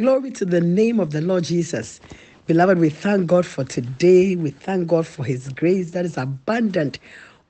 Glory to the name of the Lord Jesus. Beloved, we thank God for today. We thank God for His grace that is abundant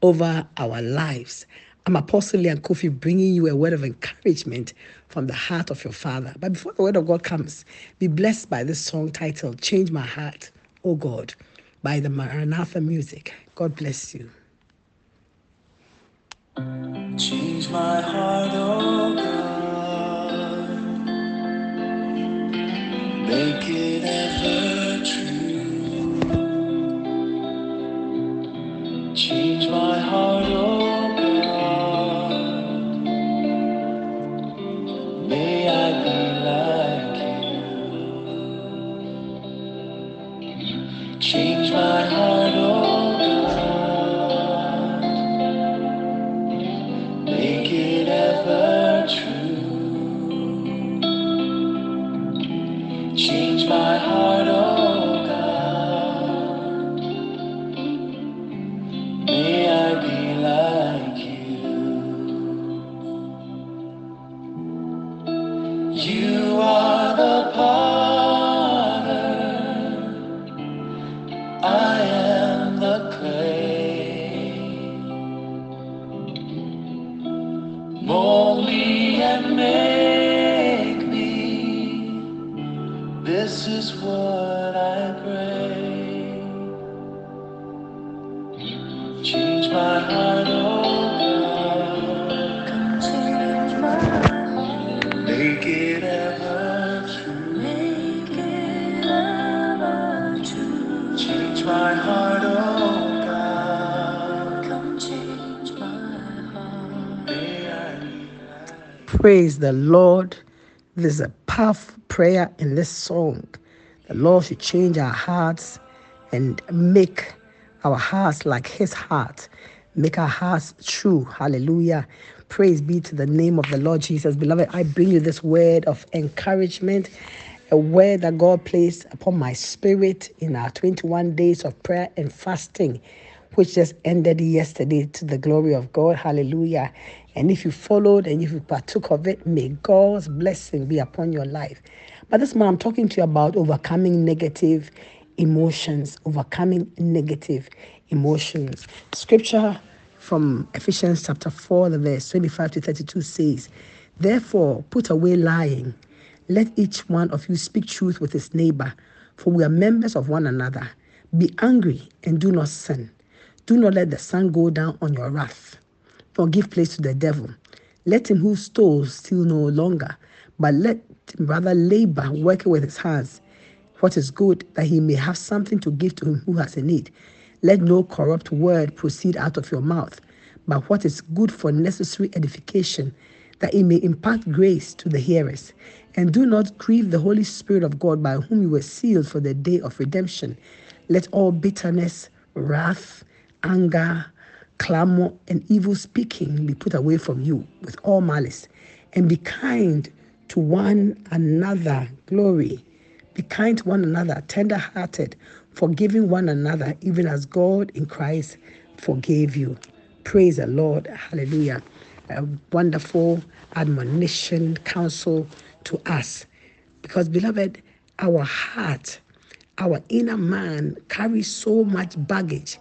over our lives. I'm Apostle Leon Kofi bringing you a word of encouragement from the heart of your Father. But before the word of God comes, be blessed by this song titled Change My Heart, O God, by the Maranatha Music. God bless you. Change my heart, oh God. Make it ever true. Praise the Lord. There's a powerful prayer in this song. The Lord should change our hearts and make our hearts like His heart, make our hearts true. Hallelujah. Praise be to the name of the Lord Jesus. Beloved, I bring you this word of encouragement, a word that God placed upon my spirit in our 21 days of prayer and fasting which just ended yesterday to the glory of God. Hallelujah. And if you followed and if you partook of it, may God's blessing be upon your life. But this morning, I'm talking to you about overcoming negative emotions, overcoming negative emotions. Scripture from Ephesians chapter 4, the verse 25 to 32 says, Therefore, put away lying. Let each one of you speak truth with his neighbor, for we are members of one another. Be angry and do not sin. Do not let the sun go down on your wrath, nor give place to the devil. Let him who stole steal no longer, but let him rather labor, working with his hands, what is good, that he may have something to give to him who has a need. Let no corrupt word proceed out of your mouth, but what is good for necessary edification, that it may impart grace to the hearers. And do not grieve the Holy Spirit of God, by whom you were sealed for the day of redemption. Let all bitterness, wrath, anger, clamor, and evil speaking be put away from you with all malice. And be kind to one another. Glory. Be kind to one another, tender hearted, forgiving one another, even as God in Christ forgave you. Praise the Lord. Hallelujah. A wonderful admonition, counsel to us. Because, beloved, our heart, our inner man carries so much baggage.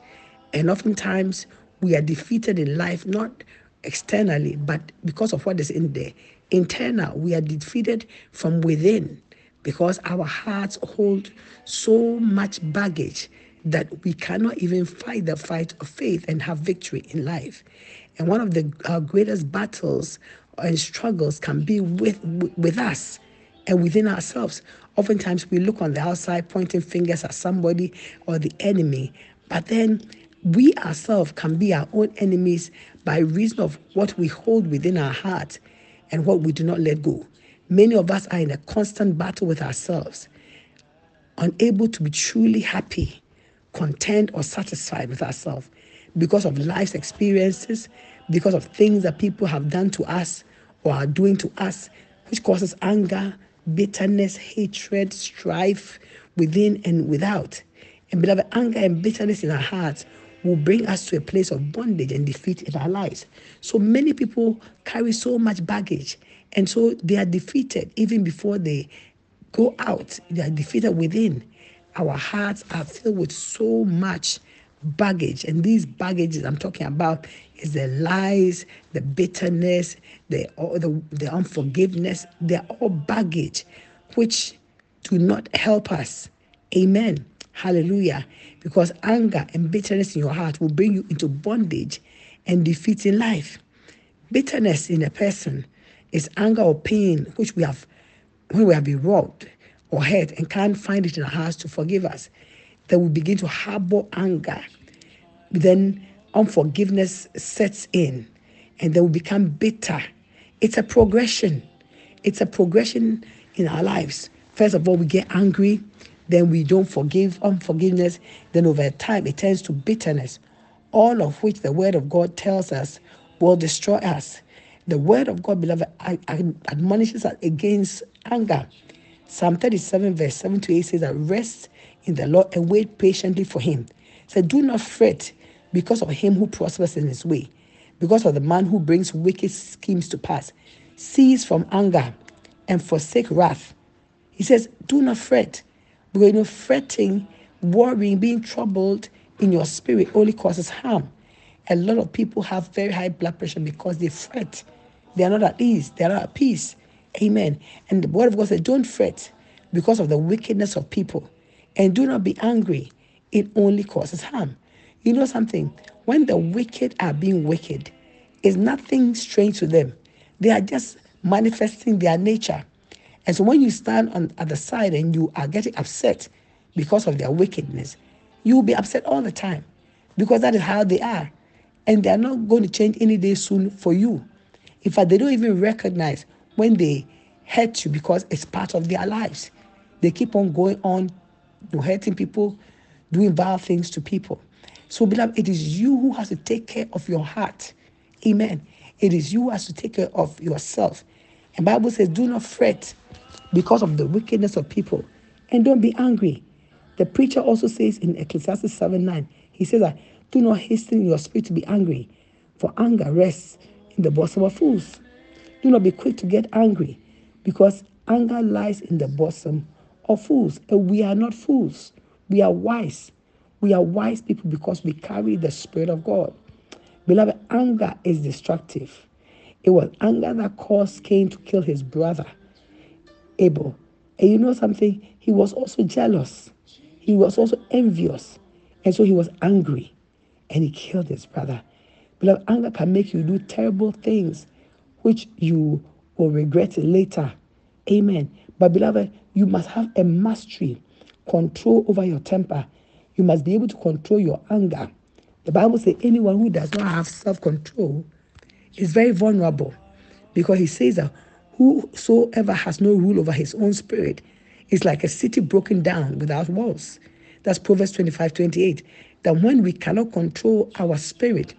And oftentimes we are defeated in life, not externally, but because of what is in there. Internal, we are defeated from within because our hearts hold so much baggage that we cannot even fight the fight of faith and have victory in life. And one of the our greatest battles and struggles can be with with us and within ourselves. Oftentimes we look on the outside pointing fingers at somebody or the enemy, but then we ourselves can be our own enemies by reason of what we hold within our heart and what we do not let go. Many of us are in a constant battle with ourselves, unable to be truly happy, content, or satisfied with ourselves because of life's experiences, because of things that people have done to us or are doing to us, which causes anger, bitterness, hatred, strife within and without. And beloved, anger and bitterness in our hearts will bring us to a place of bondage and defeat in our lives. So many people carry so much baggage, and so they are defeated even before they go out, they are defeated within. Our hearts are filled with so much baggage. And these baggages I'm talking about is the lies, the bitterness, the, the, the unforgiveness. They're all baggage which do not help us. Amen. Hallelujah. Because anger and bitterness in your heart will bring you into bondage and defeat in life. Bitterness in a person is anger or pain which we have when we have been robbed or hurt and can't find it in our hearts to forgive us. Then we begin to harbor anger. Then unforgiveness sets in and then we become bitter. It's a progression. It's a progression in our lives. First of all, we get angry, then we don't forgive, unforgiveness. Then over time, it turns to bitterness, all of which the Word of God tells us will destroy us. The Word of God, beloved, admonishes us against anger. Psalm 37, verse 7 to 8 says that rest in the Lord and wait patiently for Him. So do not fret because of him who prospers in his way, because of the man who brings wicked schemes to pass. Cease from anger and forsake wrath. He says, Do not fret, because you know, fretting, worrying, being troubled in your spirit only causes harm. A lot of people have very high blood pressure because they fret. They are not at ease, they are not at peace. Amen. And the word of God says, Don't fret because of the wickedness of people. And do not be angry. It only causes harm. You know something? When the wicked are being wicked, it's nothing strange to them. They are just manifesting their nature. And so when you stand on at the side and you are getting upset because of their wickedness, you will be upset all the time because that is how they are. And they are not going to change any day soon for you. In fact, they don't even recognize when they hurt you because it's part of their lives. They keep on going on, hurting people, doing vile things to people. So, beloved, it is you who has to take care of your heart. Amen. It is you who has to take care of yourself. And Bible says, do not fret because of the wickedness of people. And don't be angry. The preacher also says in Ecclesiastes 7 9, he says that do not hasten your spirit to be angry, for anger rests the bosom of fools. Do not be quick to get angry, because anger lies in the bosom of fools. And we are not fools, we are wise. We are wise people because we carry the Spirit of God. Beloved, anger is destructive. It was anger that caused Cain to kill his brother, Abel. And you know something? He was also jealous. He was also envious. And so he was angry and he killed his brother. Beloved, anger can make you do terrible things which you will regret later. Amen. But beloved, you must have a mastery, control over your temper you must be able to control your anger. The Bible says anyone who does not have self control is very vulnerable because he says that whosoever has no rule over his own spirit is like a city broken down without walls. That's Proverbs 25 28. That when we cannot control our spirit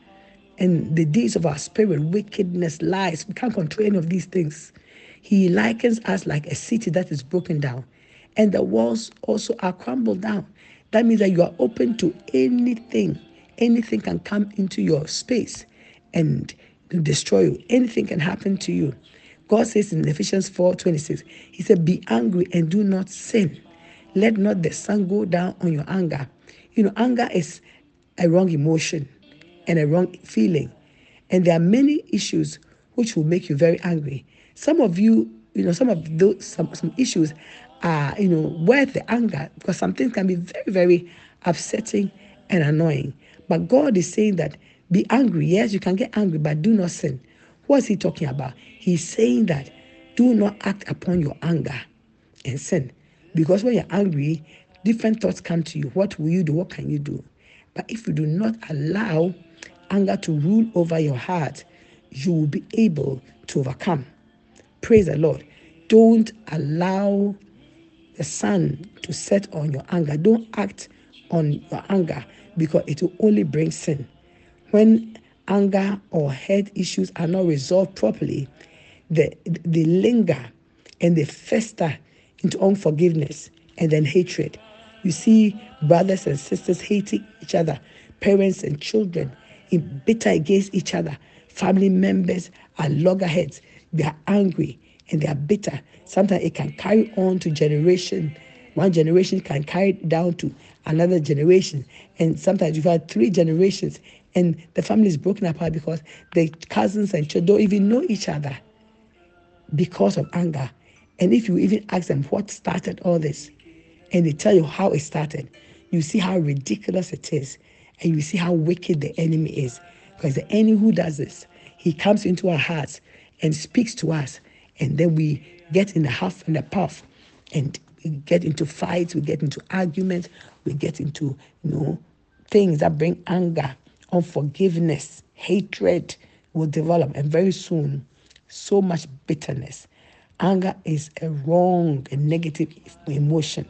and the deeds of our spirit, wickedness, lies, we can't control any of these things. He likens us like a city that is broken down, and the walls also are crumbled down. That means that you are open to anything. Anything can come into your space and destroy you. Anything can happen to you. God says in Ephesians 4 26, He said, Be angry and do not sin. Let not the sun go down on your anger. You know, anger is a wrong emotion and a wrong feeling. And there are many issues which will make you very angry. Some of you, you know, some of those some, some issues are, you know, worth the anger because some things can be very, very upsetting and annoying. But God is saying that be angry. Yes, you can get angry, but do not sin. What is he talking about? He's saying that do not act upon your anger and sin. Because when you're angry, different thoughts come to you. What will you do? What can you do? But if you do not allow anger to rule over your heart, you will be able to overcome. Praise the Lord. Don't allow the sun to set on your anger. Don't act on your anger because it will only bring sin. When anger or head issues are not resolved properly, they, they linger and they fester into unforgiveness and then hatred. You see brothers and sisters hating each other, parents and children bitter against each other. Family members are loggerheads. They are angry and they are bitter, sometimes it can carry on to generation. One generation can carry it down to another generation. And sometimes you've had three generations and the family is broken apart because the cousins and children don't even know each other because of anger. And if you even ask them what started all this, and they tell you how it started, you see how ridiculous it is, and you see how wicked the enemy is. Because the enemy who does this, he comes into our hearts and speaks to us, and then we get in the huff and the puff, and we get into fights, we get into arguments, we get into you know things that bring anger, unforgiveness, hatred will develop, and very soon, so much bitterness. Anger is a wrong a negative emotion.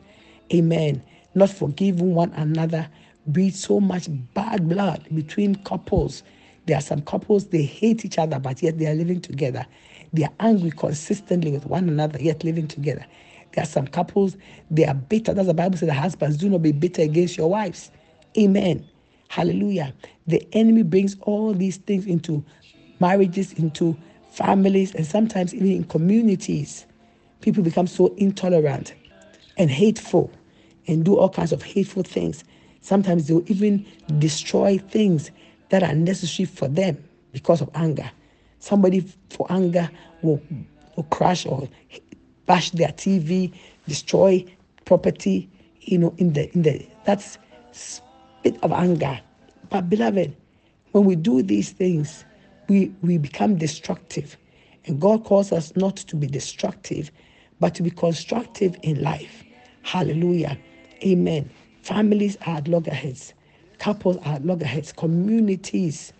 Amen. Not forgiving one another breeds so much bad blood between couples. There are some couples, they hate each other, but yet they are living together. They are angry consistently with one another, yet living together. There are some couples, they are bitter. That's the Bible says the husbands do not be bitter against your wives. Amen. Hallelujah. The enemy brings all these things into marriages, into families, and sometimes even in communities. People become so intolerant and hateful and do all kinds of hateful things. Sometimes they'll even destroy things that are necessary for them because of anger. Somebody for anger will, will crash or bash their TV, destroy property, you know, in the in the that's bit of anger. But beloved, when we do these things, we, we become destructive. And God calls us not to be destructive, but to be constructive in life. Hallelujah. Amen. Families are at loggerheads, couples are at loggerheads, communities,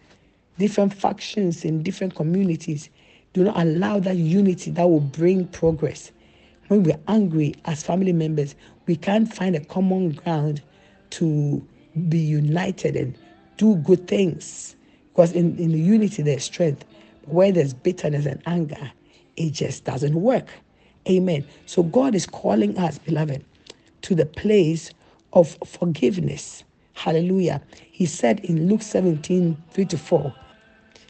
different factions in different communities do not allow that unity that will bring progress. When we're angry as family members, we can't find a common ground to be united and do good things. Because in, in the unity, there's strength. But where there's bitterness and anger, it just doesn't work. Amen. So God is calling us, beloved, to the place of forgiveness. Hallelujah. He said in Luke 17, 3 to 4,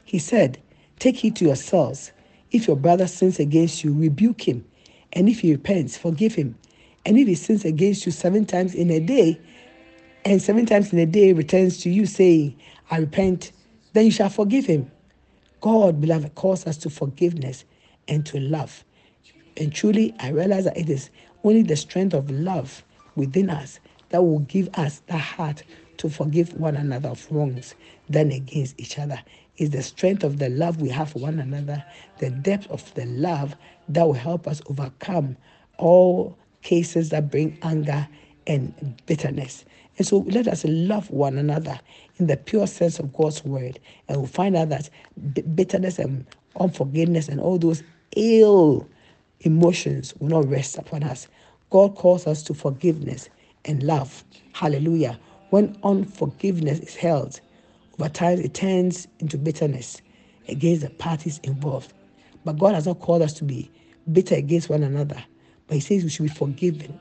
He said, Take heed to yourselves. If your brother sins against you, rebuke him. And if he repents, forgive him. And if he sins against you seven times in a day, and seven times in a day returns to you saying, I repent, then you shall forgive him. God, beloved, calls us to forgiveness and to love. And truly, I realize that it is only the strength of love within us that will give us the heart to forgive one another of wrongs done against each other. Is the strength of the love we have for one another, the depth of the love that will help us overcome all cases that bring anger and bitterness. And so let us love one another in the pure sense of God's word. And we'll find out that bitterness and unforgiveness and all those ill emotions will not rest upon us. God calls us to forgiveness and love. Hallelujah. When unforgiveness is held, over time it turns into bitterness against the parties involved. But God has not called us to be bitter against one another, but He says we should be forgiven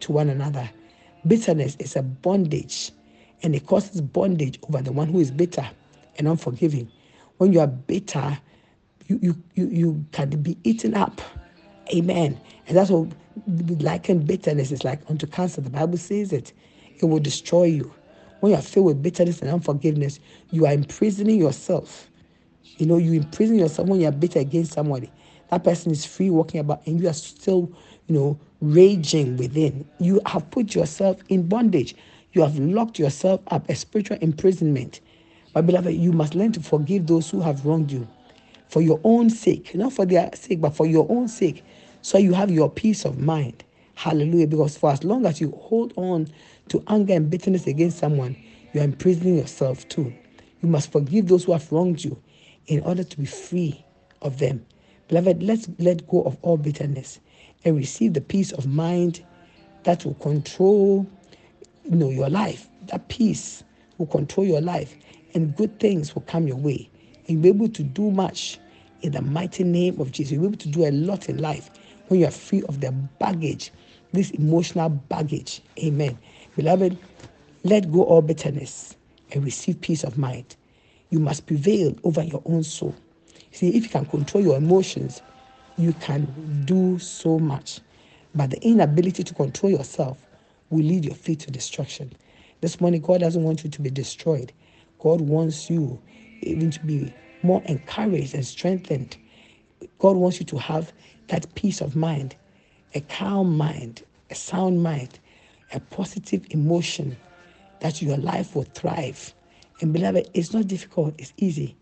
to one another Bitterness is a bondage, and it causes bondage over the one who is bitter and unforgiving. When you are bitter, you, you, you, you can be eaten up. Amen. And that's what liken bitterness is like unto cancer. The Bible says it. It will destroy you. When you are filled with bitterness and unforgiveness, you are imprisoning yourself. You know, you imprison yourself when you are bitter against somebody. That person is free walking about, and you are still, you know, raging within. You have put yourself in bondage. You have locked yourself up, a spiritual imprisonment. My beloved, you must learn to forgive those who have wronged you for your own sake, not for their sake, but for your own sake, so you have your peace of mind. Hallelujah. Because for as long as you hold on to anger and bitterness against someone, you are imprisoning yourself too. You must forgive those who have wronged you in order to be free of them. Beloved, let's let go of all bitterness and receive the peace of mind that will control you know your life that peace will control your life and good things will come your way and you'll be able to do much in the mighty name of jesus you'll be able to do a lot in life when you are free of the baggage this emotional baggage amen beloved let go all bitterness and receive peace of mind you must prevail over your own soul see if you can control your emotions You can do so much. But the inability to control yourself will lead your feet to destruction. This morning, God doesn't want you to be destroyed. God wants you even to be more encouraged and strengthened. God wants you to have that peace of mind, a calm mind, a sound mind, a positive emotion that your life will thrive. And beloved, it's not difficult, it's easy.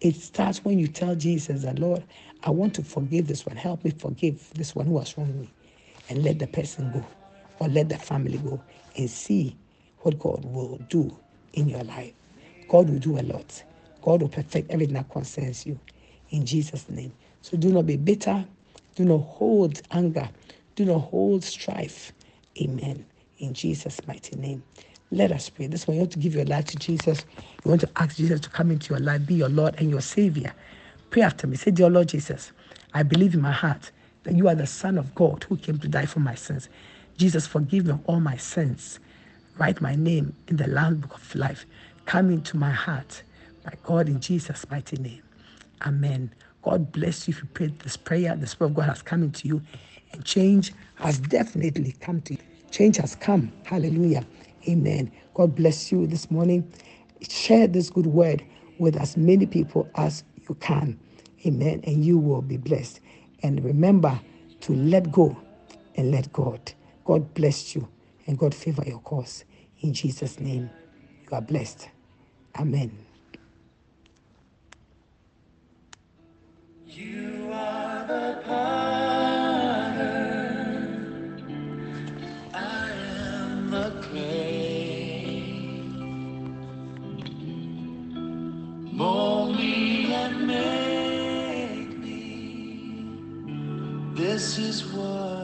It starts when you tell Jesus that, Lord, I want to forgive this one. Help me forgive this one who has wronged me. And let the person go or let the family go and see what God will do in your life. God will do a lot. God will perfect everything that concerns you in Jesus' name. So do not be bitter. Do not hold anger. Do not hold strife. Amen. In Jesus' mighty name. Let us pray. This one, you want to give your life to Jesus. You want to ask Jesus to come into your life, be your Lord and your Savior. Pray after me. Say, Dear Lord Jesus, I believe in my heart that you are the Son of God who came to die for my sins. Jesus, forgive me of all my sins. Write my name in the Lamb Book of Life. Come into my heart. By God, in Jesus' mighty name. Amen. God bless you if you prayed this prayer. The Spirit of God has come into you, and change has definitely come to you. Change has come. Hallelujah. Amen. God bless you this morning. Share this good word with as many people as you can. Amen. And you will be blessed. And remember to let go and let God. God bless you and God favor your cause. In Jesus' name, you are blessed. Amen. You are the potter, I am the clay. Mold me and make me. This is what.